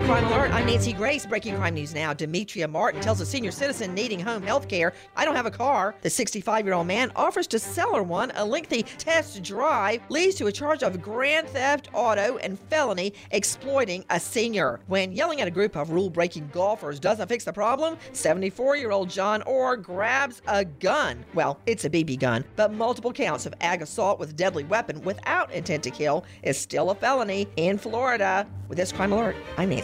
Crime Alert, I'm Nancy Grace. Breaking crime news now. Demetria Martin tells a senior citizen needing home health care, I don't have a car. The 65 year old man offers to sell her one. A lengthy test drive leads to a charge of grand theft auto and felony exploiting a senior. When yelling at a group of rule breaking golfers doesn't fix the problem, 74 year old John Orr grabs a gun. Well, it's a BB gun, but multiple counts of ag assault with deadly weapon without intent to kill is still a felony in Florida. With this crime alert, I'm Nancy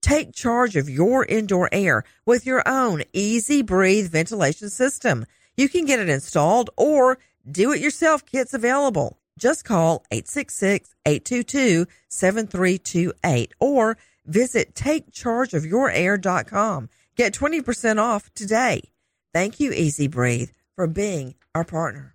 Take charge of your indoor air with your own EZ Breathe ventilation system. You can get it installed or do it yourself kits available. Just call 866-822-7328 or visit takechargeofyourair.com. Get 20% off today. Thank you, EZ Breathe, for being our partner.